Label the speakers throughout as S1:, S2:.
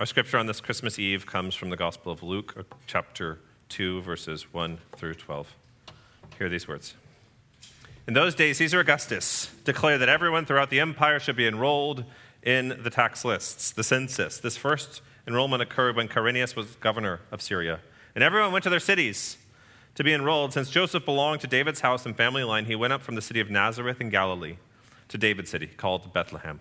S1: Our scripture on this Christmas Eve comes from the Gospel of Luke, uh, chapter 2, verses 1 through 12. Hear these words. In those days, Caesar Augustus declared that everyone throughout the empire should be enrolled in the tax lists, the census. This first enrollment occurred when Quirinius was governor of Syria. And everyone went to their cities to be enrolled. Since Joseph belonged to David's house and family line, he went up from the city of Nazareth in Galilee to David's city, called Bethlehem,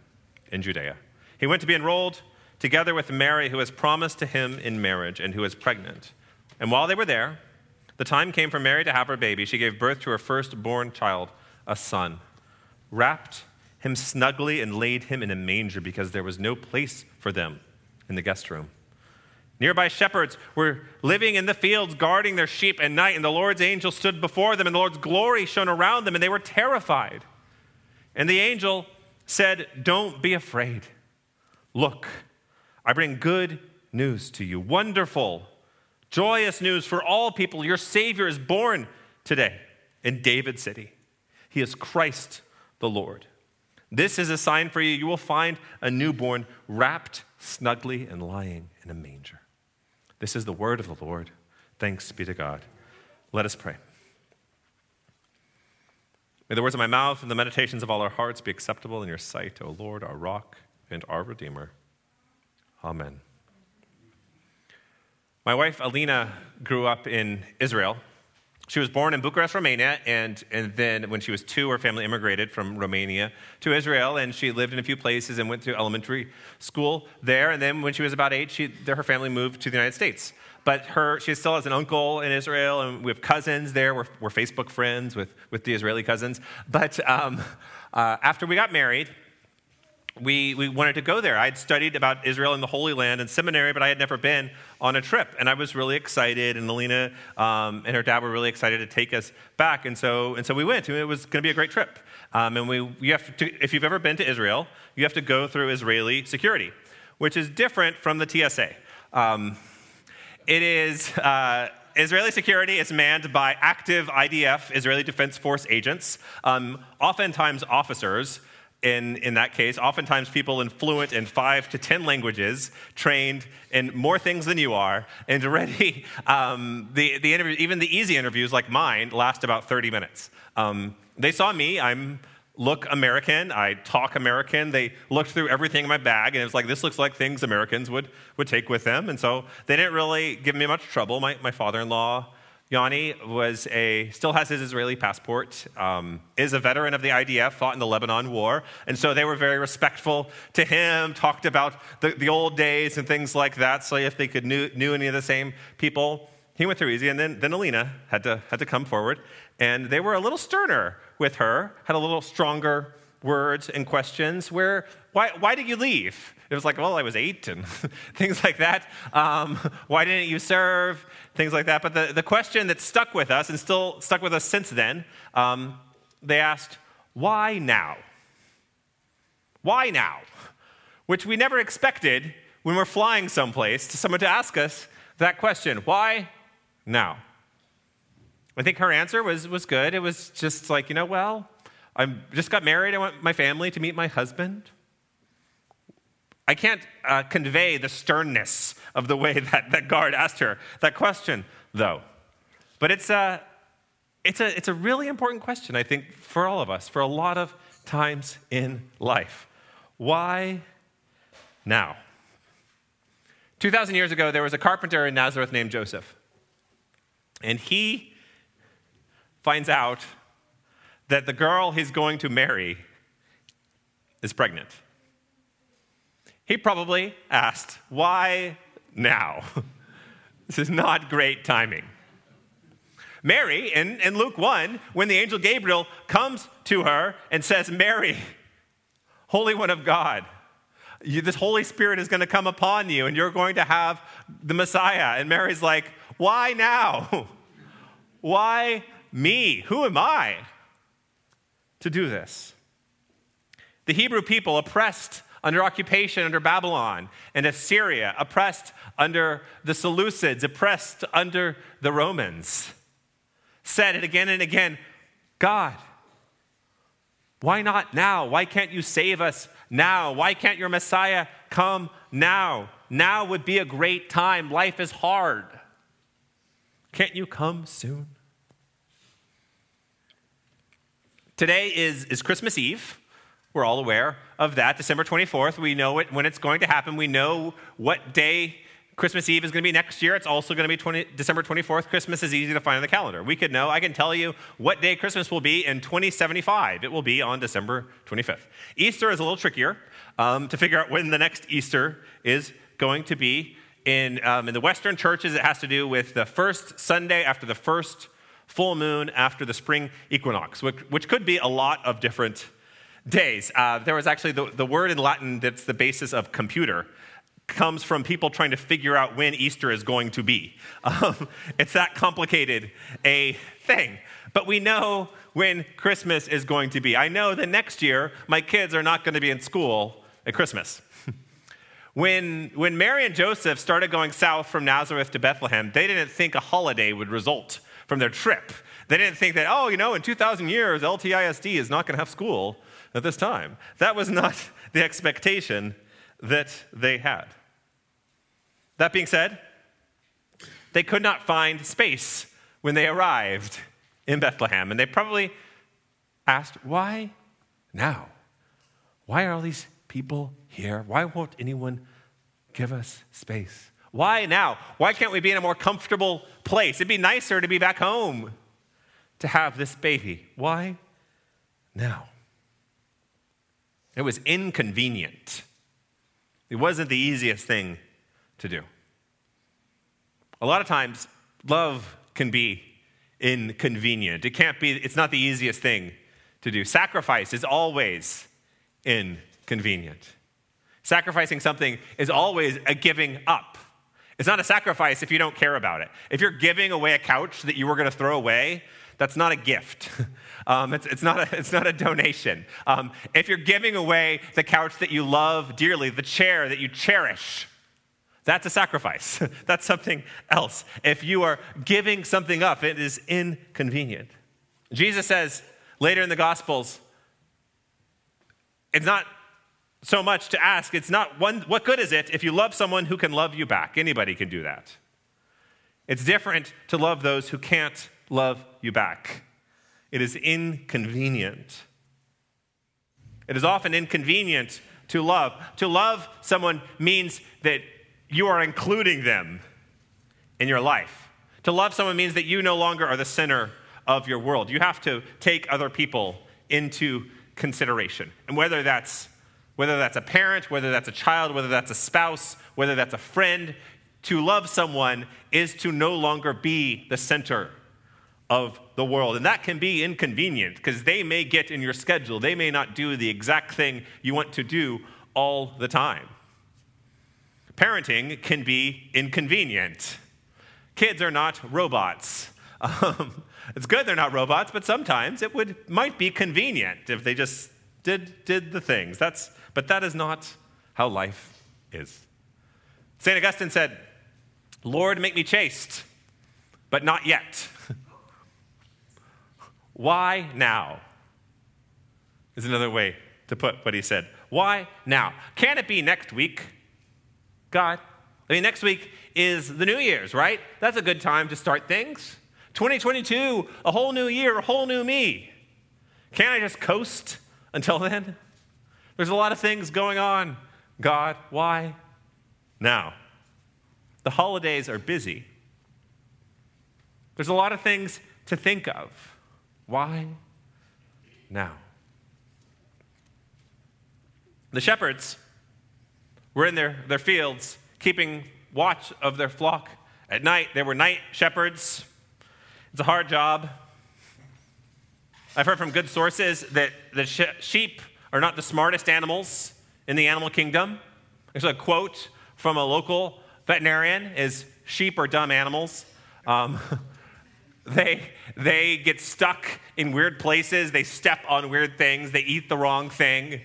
S1: in Judea. He went to be enrolled together with Mary, who was promised to him in marriage and who was pregnant. And while they were there, the time came for Mary to have her baby. She gave birth to her firstborn child, a son, wrapped him snugly and laid him in a manger because there was no place for them in the guest room. Nearby shepherds were living in the fields, guarding their sheep at night, and the Lord's angel stood before them, and the Lord's glory shone around them, and they were terrified. And the angel said, Don't be afraid. Look, I bring good news to you. Wonderful, joyous news for all people. Your Savior is born today in David's city. He is Christ the Lord. This is a sign for you. You will find a newborn wrapped snugly and lying in a manger. This is the word of the Lord. Thanks be to God. Let us pray. May the words of my mouth and the meditations of all our hearts be acceptable in your sight, O Lord, our rock and our Redeemer. Amen. My wife, Alina, grew up in Israel. She was born in Bucharest, Romania, and, and then when she was two, her family immigrated from Romania to Israel, and she lived in a few places and went to elementary school there. And then when she was about eight, she, her family moved to the United States. But her, she still has an uncle in Israel, and we have cousins there. We're, we're Facebook friends with, with the Israeli cousins. But um, uh, after we got married, we, we wanted to go there. I had studied about Israel and the Holy Land in seminary, but I had never been on a trip. And I was really excited, and Alina um, and her dad were really excited to take us back. And so, and so we went, and it was going to be a great trip. Um, and we, you have to, if you've ever been to Israel, you have to go through Israeli security, which is different from the TSA. Um, it is. Uh, Israeli security is manned by active IDF, Israeli Defense Force agents, um, oftentimes officers in, in that case, oftentimes people in fluent in five to 10 languages, trained in more things than you are, and ready. Um, the, the interview, even the easy interviews like mine last about 30 minutes. Um, they saw me, I'm look American, I talk American. They looked through everything in my bag, and it was like, this looks like things Americans would, would take with them. And so they didn't really give me much trouble. My, my father in law Yanni was a, still has his Israeli passport, um, is a veteran of the IDF, fought in the Lebanon War, and so they were very respectful to him, talked about the, the old days and things like that, so if they could knew, knew any of the same people, he went through easy, and then, then Alina had to, had to come forward, and they were a little sterner with her, had a little stronger words and questions where, why, why did you leave? It was like, well, I was eight and things like that. Um, why didn't you serve? Things like that. But the, the question that stuck with us and still stuck with us since then, um, they asked, why now? Why now? Which we never expected when we're flying someplace to someone to ask us that question. Why now? I think her answer was, was good. It was just like, you know, well, I just got married. I want my family to meet my husband. I can't uh, convey the sternness of the way that, that guard asked her that question, though. But it's a, it's, a, it's a really important question, I think, for all of us, for a lot of times in life. Why now? 2,000 years ago, there was a carpenter in Nazareth named Joseph. And he finds out that the girl he's going to marry is pregnant. He probably asked, Why now? this is not great timing. Mary, in, in Luke 1, when the angel Gabriel comes to her and says, Mary, Holy One of God, you, this Holy Spirit is going to come upon you and you're going to have the Messiah. And Mary's like, Why now? Why me? Who am I to do this? The Hebrew people oppressed under occupation under Babylon and Assyria, oppressed under the Seleucids, oppressed under the Romans. Said it again and again God, why not now? Why can't you save us now? Why can't your Messiah come now? Now would be a great time. Life is hard. Can't you come soon? Today is, is Christmas Eve. We're all aware of that, December 24th. We know it when it's going to happen. We know what day Christmas Eve is going to be next year. It's also going to be 20, December 24th. Christmas is easy to find on the calendar. We could know, I can tell you what day Christmas will be in 2075. It will be on December 25th. Easter is a little trickier um, to figure out when the next Easter is going to be. In, um, in the Western churches, it has to do with the first Sunday after the first full moon after the spring equinox, which, which could be a lot of different days. Uh, there was actually the, the word in Latin that's the basis of computer comes from people trying to figure out when Easter is going to be. Um, it's that complicated a thing. But we know when Christmas is going to be. I know that next year my kids are not going to be in school at Christmas. when, when Mary and Joseph started going south from Nazareth to Bethlehem, they didn't think a holiday would result from their trip. They didn't think that, oh, you know, in 2,000 years, LTISD is not going to have school at this time. That was not the expectation that they had. That being said, they could not find space when they arrived in Bethlehem, and they probably asked, why now? Why are all these people here? Why won't anyone give us space? Why now? Why can't we be in a more comfortable place? It'd be nicer to be back home to have this baby. Why now? It was inconvenient. It wasn't the easiest thing to do. A lot of times, love can be inconvenient. It can't be, it's not the easiest thing to do. Sacrifice is always inconvenient. Sacrificing something is always a giving up. It's not a sacrifice if you don't care about it. If you're giving away a couch that you were going to throw away, that's not a gift. Um, it's, it's, not a, it's not a donation. Um, if you're giving away the couch that you love dearly, the chair that you cherish, that's a sacrifice. that's something else. If you are giving something up, it is inconvenient. Jesus says later in the Gospels, it's not so much to ask. It's not one, what good is it if you love someone who can love you back? Anybody can do that. It's different to love those who can't love you back. It is inconvenient. It is often inconvenient to love. To love someone means that you are including them in your life. To love someone means that you no longer are the center of your world. You have to take other people into consideration. And whether that's whether that's a parent, whether that's a child, whether that's a spouse, whether that's a friend, to love someone is to no longer be the center of the world. And that can be inconvenient because they may get in your schedule. They may not do the exact thing you want to do all the time. Parenting can be inconvenient. Kids are not robots. Um, it's good they're not robots, but sometimes it would, might be convenient if they just did, did the things. That's, but that is not how life is. St. Augustine said, Lord, make me chaste, but not yet. Why now? Is another way to put what he said. Why now? Can it be next week? God. I mean, next week is the New Year's, right? That's a good time to start things. 2022, a whole new year, a whole new me. Can't I just coast until then? There's a lot of things going on. God, why? Now, the holidays are busy. There's a lot of things to think of. Why? Now. The shepherds were in their, their fields keeping watch of their flock at night. They were night shepherds. It's a hard job. I've heard from good sources that the sheep are not the smartest animals in the animal kingdom. There's a quote from a local veterinarian is sheep are dumb animals. Um, they, they get stuck in weird places. They step on weird things. They eat the wrong thing.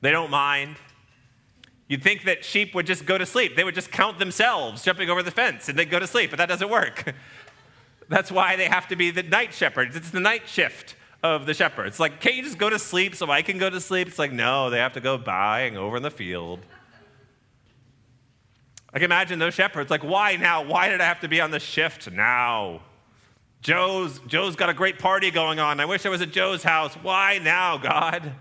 S1: They don't mind. You'd think that sheep would just go to sleep. They would just count themselves jumping over the fence and they'd go to sleep, but that doesn't work. That's why they have to be the night shepherds. It's the night shift of the shepherds. Like, can't you just go to sleep so I can go to sleep? It's like, no, they have to go buying over in the field. I can imagine those shepherds like, why now? Why did I have to be on the shift now? Joe's, Joe's got a great party going on. I wish I was at Joe's house. Why now, God?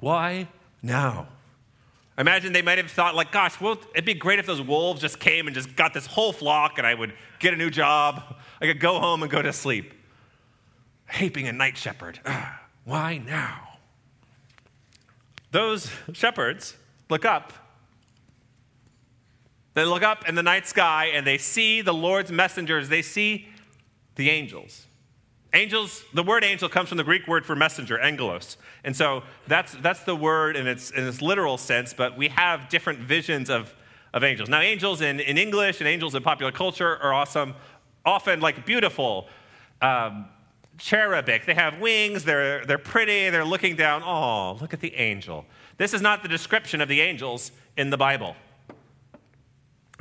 S1: Why now? Imagine they might have thought, like, gosh, well, it'd be great if those wolves just came and just got this whole flock and I would get a new job. I could go home and go to sleep. I hate being a night shepherd. Ugh, why now? Those shepherds look up they look up in the night sky and they see the Lord's messengers. They see the angels. Angels, the word angel comes from the Greek word for messenger, angelos. And so that's, that's the word in its, in its literal sense, but we have different visions of, of angels. Now, angels in, in English and angels in popular culture are awesome, often like beautiful, um, cherubic. They have wings, they're, they're pretty, they're looking down. Oh, look at the angel. This is not the description of the angels in the Bible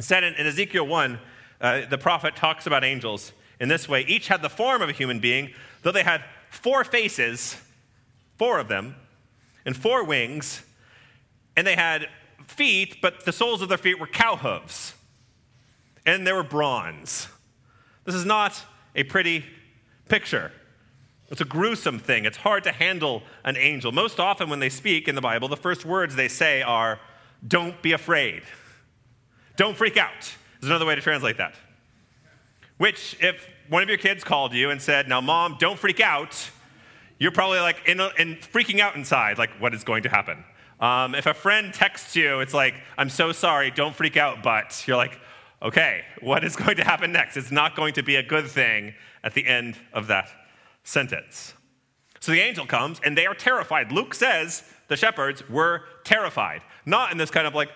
S1: said in, in Ezekiel 1, uh, the prophet talks about angels in this way each had the form of a human being, though they had four faces, four of them, and four wings, and they had feet, but the soles of their feet were cow hooves, and they were bronze. This is not a pretty picture. It's a gruesome thing. It's hard to handle an angel. Most often, when they speak in the Bible, the first words they say are, Don't be afraid. Don't freak out is another way to translate that. Which, if one of your kids called you and said, Now, mom, don't freak out, you're probably like in, a, in freaking out inside, like, what is going to happen? Um, if a friend texts you, it's like, I'm so sorry, don't freak out, but you're like, okay, what is going to happen next? It's not going to be a good thing at the end of that sentence. So the angel comes and they are terrified. Luke says the shepherds were terrified. Not in this kind of like,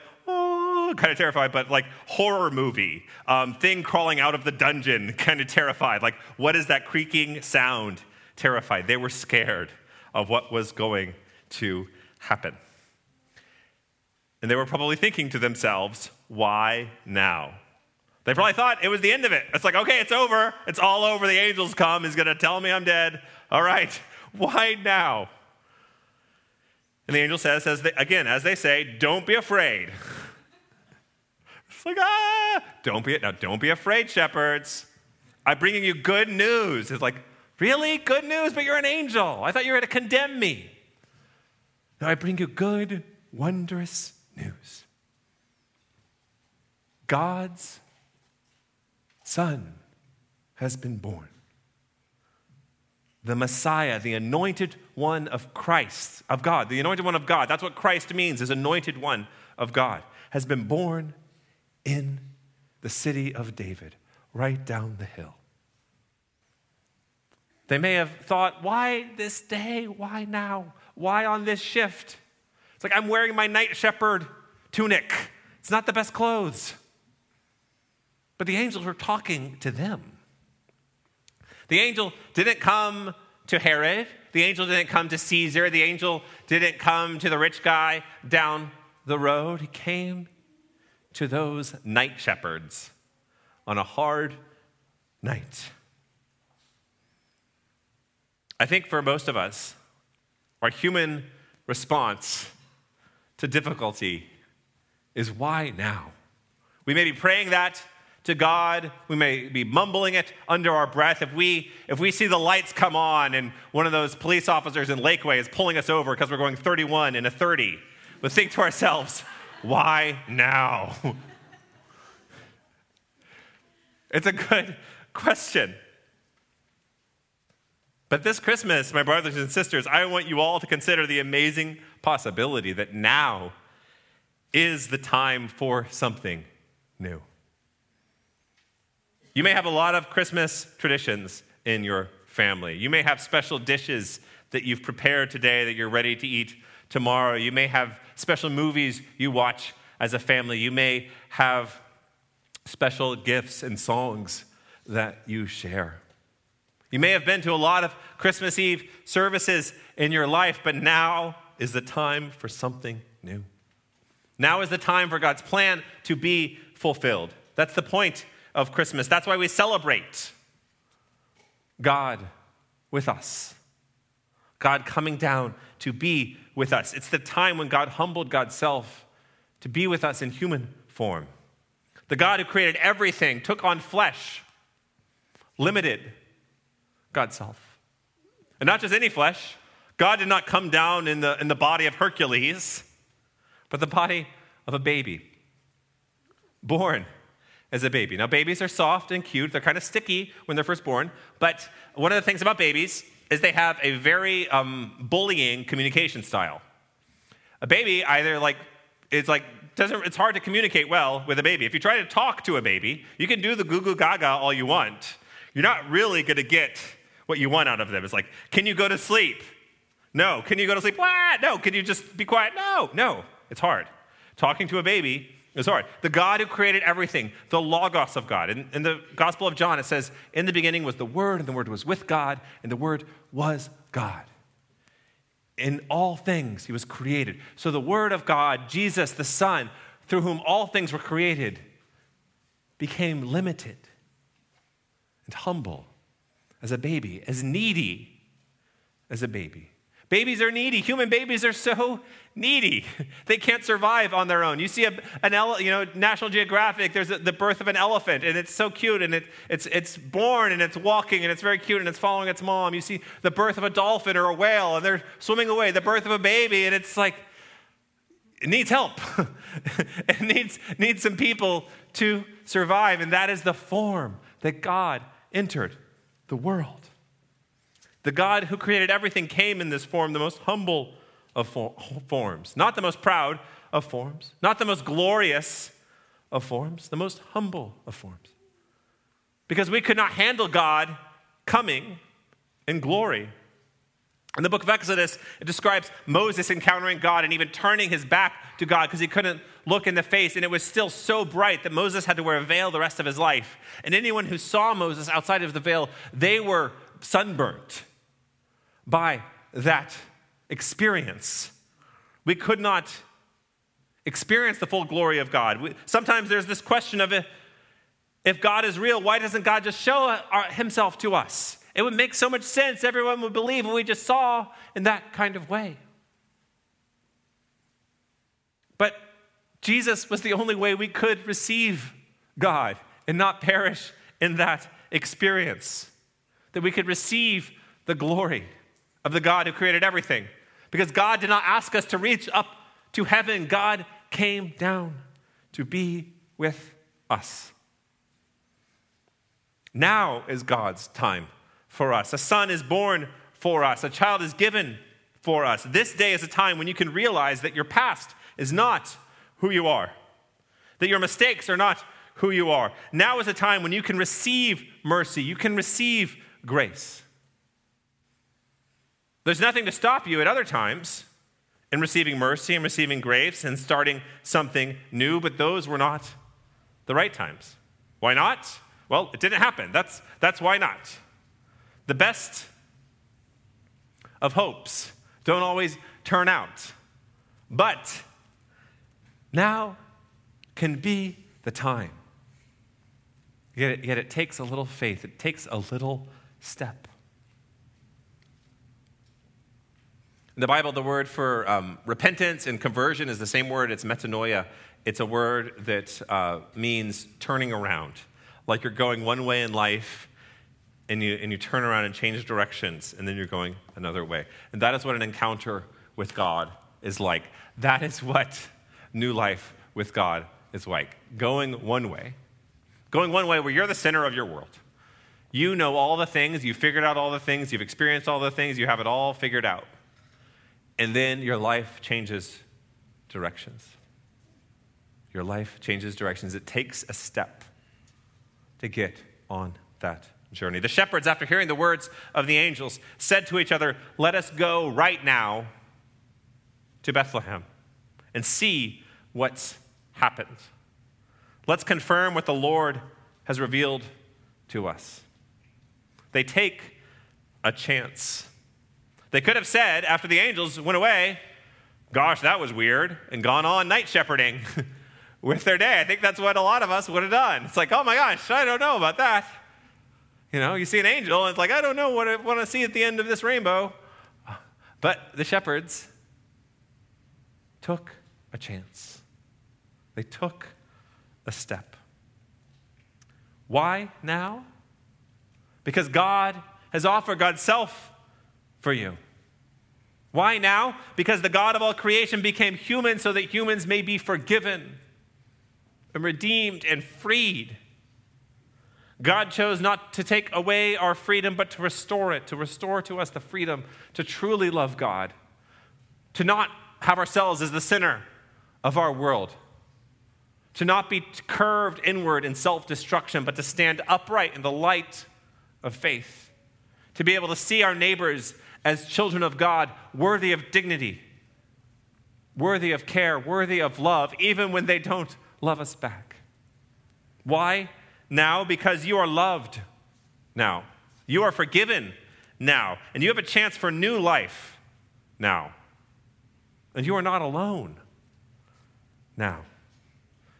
S1: kind of terrified, but like horror movie, um, thing crawling out of the dungeon, kind of terrified. Like, what is that creaking sound? Terrified. They were scared of what was going to happen. And they were probably thinking to themselves, why now? They probably thought it was the end of it. It's like, okay, it's over. It's all over. The angels come. He's going to tell me I'm dead. All right. Why now? And the angel says, as they, again, as they say, don't be afraid. It's like, ah, don't be, now don't be afraid, shepherds. I'm bringing you good news. It's like, really? Good news? But you're an angel. I thought you were going to condemn me. Now I bring you good, wondrous news. God's Son has been born. The Messiah, the anointed one of Christ, of God, the anointed one of God. That's what Christ means, is anointed one of God, has been born in the city of David, right down the hill. They may have thought, why this day? Why now? Why on this shift? It's like I'm wearing my night shepherd tunic. It's not the best clothes. But the angels were talking to them. The angel didn't come to Herod. The angel didn't come to Caesar. The angel didn't come to the rich guy down the road. He came to those night shepherds on a hard night. I think for most of us, our human response to difficulty is why now? We may be praying that to God. We may be mumbling it under our breath. If we, if we see the lights come on and one of those police officers in Lakeway is pulling us over because we're going 31 in a 30, we think to ourselves, why now? it's a good question. But this Christmas, my brothers and sisters, I want you all to consider the amazing possibility that now is the time for something new. You may have a lot of Christmas traditions in your family. You may have special dishes that you've prepared today that you're ready to eat tomorrow. You may have special movies you watch as a family. You may have special gifts and songs that you share. You may have been to a lot of Christmas Eve services in your life, but now is the time for something new. Now is the time for God's plan to be fulfilled. That's the point of Christmas. That's why we celebrate God with us. God coming down to be with us. It's the time when God humbled God's self to be with us in human form. The God who created everything took on flesh, limited God's self. And not just any flesh. God did not come down in the, in the body of Hercules, but the body of a baby, born as a baby. Now, babies are soft and cute. They're kind of sticky when they're first born. But one of the things about babies is they have a very um, bullying communication style. A baby either like it's like doesn't it's hard to communicate well with a baby. If you try to talk to a baby, you can do the goo goo gaga all you want. You're not really going to get what you want out of them. It's like, can you go to sleep? No. Can you go to sleep? What? No. Can you just be quiet? No. No. It's hard. Talking to a baby hard. The God who created everything, the Logos of God. In, in the Gospel of John, it says, In the beginning was the Word, and the Word was with God, and the Word was God. In all things, He was created. So the Word of God, Jesus, the Son, through whom all things were created, became limited and humble as a baby, as needy as a baby. Babies are needy. Human babies are so needy. They can't survive on their own. You see a, an ele- you know National Geographic. There's a, the birth of an elephant, and it's so cute, and it, it's it's born and it's walking, and it's very cute, and it's following its mom. You see the birth of a dolphin or a whale, and they're swimming away. The birth of a baby, and it's like it needs help. it needs needs some people to survive, and that is the form that God entered the world. The God who created everything came in this form, the most humble of forms, not the most proud of forms, not the most glorious of forms, the most humble of forms. Because we could not handle God coming in glory. In the book of Exodus, it describes Moses encountering God and even turning his back to God because he couldn't look in the face, and it was still so bright that Moses had to wear a veil the rest of his life. And anyone who saw Moses outside of the veil, they were sunburnt by that experience. We could not experience the full glory of God. We, sometimes there's this question of if God is real, why doesn't God just show uh, himself to us? It would make so much sense. Everyone would believe what we just saw in that kind of way. But Jesus was the only way we could receive God and not perish in that experience, that we could receive the glory of the God who created everything. Because God did not ask us to reach up to heaven, God came down to be with us. Now is God's time for us. A son is born for us, a child is given for us. This day is a time when you can realize that your past is not who you are, that your mistakes are not who you are. Now is a time when you can receive mercy, you can receive grace. There's nothing to stop you at other times in receiving mercy and receiving grace and starting something new, but those were not the right times. Why not? Well, it didn't happen. That's, that's why not. The best of hopes don't always turn out. But now can be the time. Yet it, yet it takes a little faith, it takes a little step. In the Bible, the word for um, repentance and conversion is the same word. It's metanoia. It's a word that uh, means turning around. Like you're going one way in life and you, and you turn around and change directions and then you're going another way. And that is what an encounter with God is like. That is what new life with God is like. Going one way. Going one way where you're the center of your world. You know all the things, you've figured out all the things, you've experienced all the things, you have it all figured out and then your life changes directions. Your life changes directions. It takes a step to get on that journey. The shepherds, after hearing the words of the angels, said to each other, Let us go right now to Bethlehem and see what's happened. Let's confirm what the Lord has revealed to us. They take a chance. They could have said, after the angels went away, Gosh, that was weird, and gone on night shepherding with their day. I think that's what a lot of us would have done. It's like, oh my gosh, I don't know about that. You know, you see an angel, and it's like, I don't know what I want to see at the end of this rainbow. But the shepherds took a chance. They took a step. Why now? Because God has offered God's self for you. Why now? Because the God of all creation became human so that humans may be forgiven and redeemed and freed. God chose not to take away our freedom, but to restore it, to restore to us the freedom to truly love God, to not have ourselves as the center of our world, to not be curved inward in self destruction, but to stand upright in the light of faith, to be able to see our neighbors as children of God, worthy of dignity, worthy of care, worthy of love, even when they don't love us back. Why? Now, because you are loved now. You are forgiven now. And you have a chance for new life now. And you are not alone now.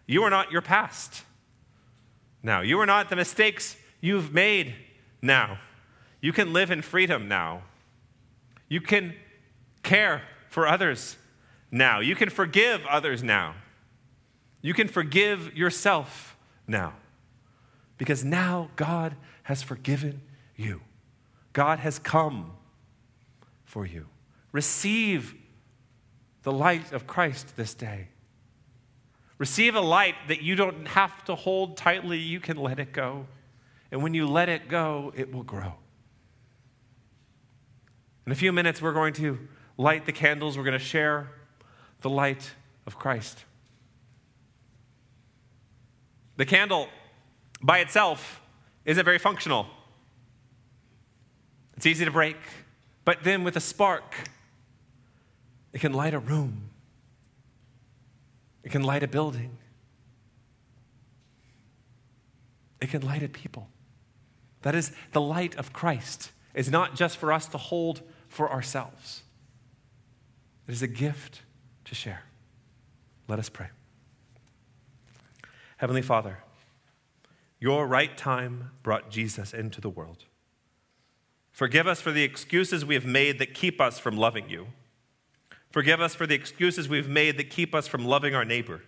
S1: You are not your past now. You are not the mistakes you've made now. You can live in freedom now. You can care for others now. You can forgive others now. You can forgive yourself now. Because now God has forgiven you. God has come for you. Receive the light of Christ this day. Receive a light that you don't have to hold tightly, you can let it go. And when you let it go, it will grow. In a few minutes, we're going to light the candles, we're going to share the light of Christ. The candle by itself isn't very functional. It's easy to break, but then with a spark, it can light a room, it can light a building, it can light a people. That is, the light of Christ is not just for us to hold for ourselves, it is a gift to share. Let us pray. Heavenly Father, your right time brought Jesus into the world. Forgive us for the excuses we have made that keep us from loving you. Forgive us for the excuses we've made that keep us from loving our neighbor.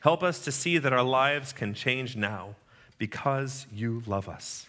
S1: Help us to see that our lives can change now because you love us.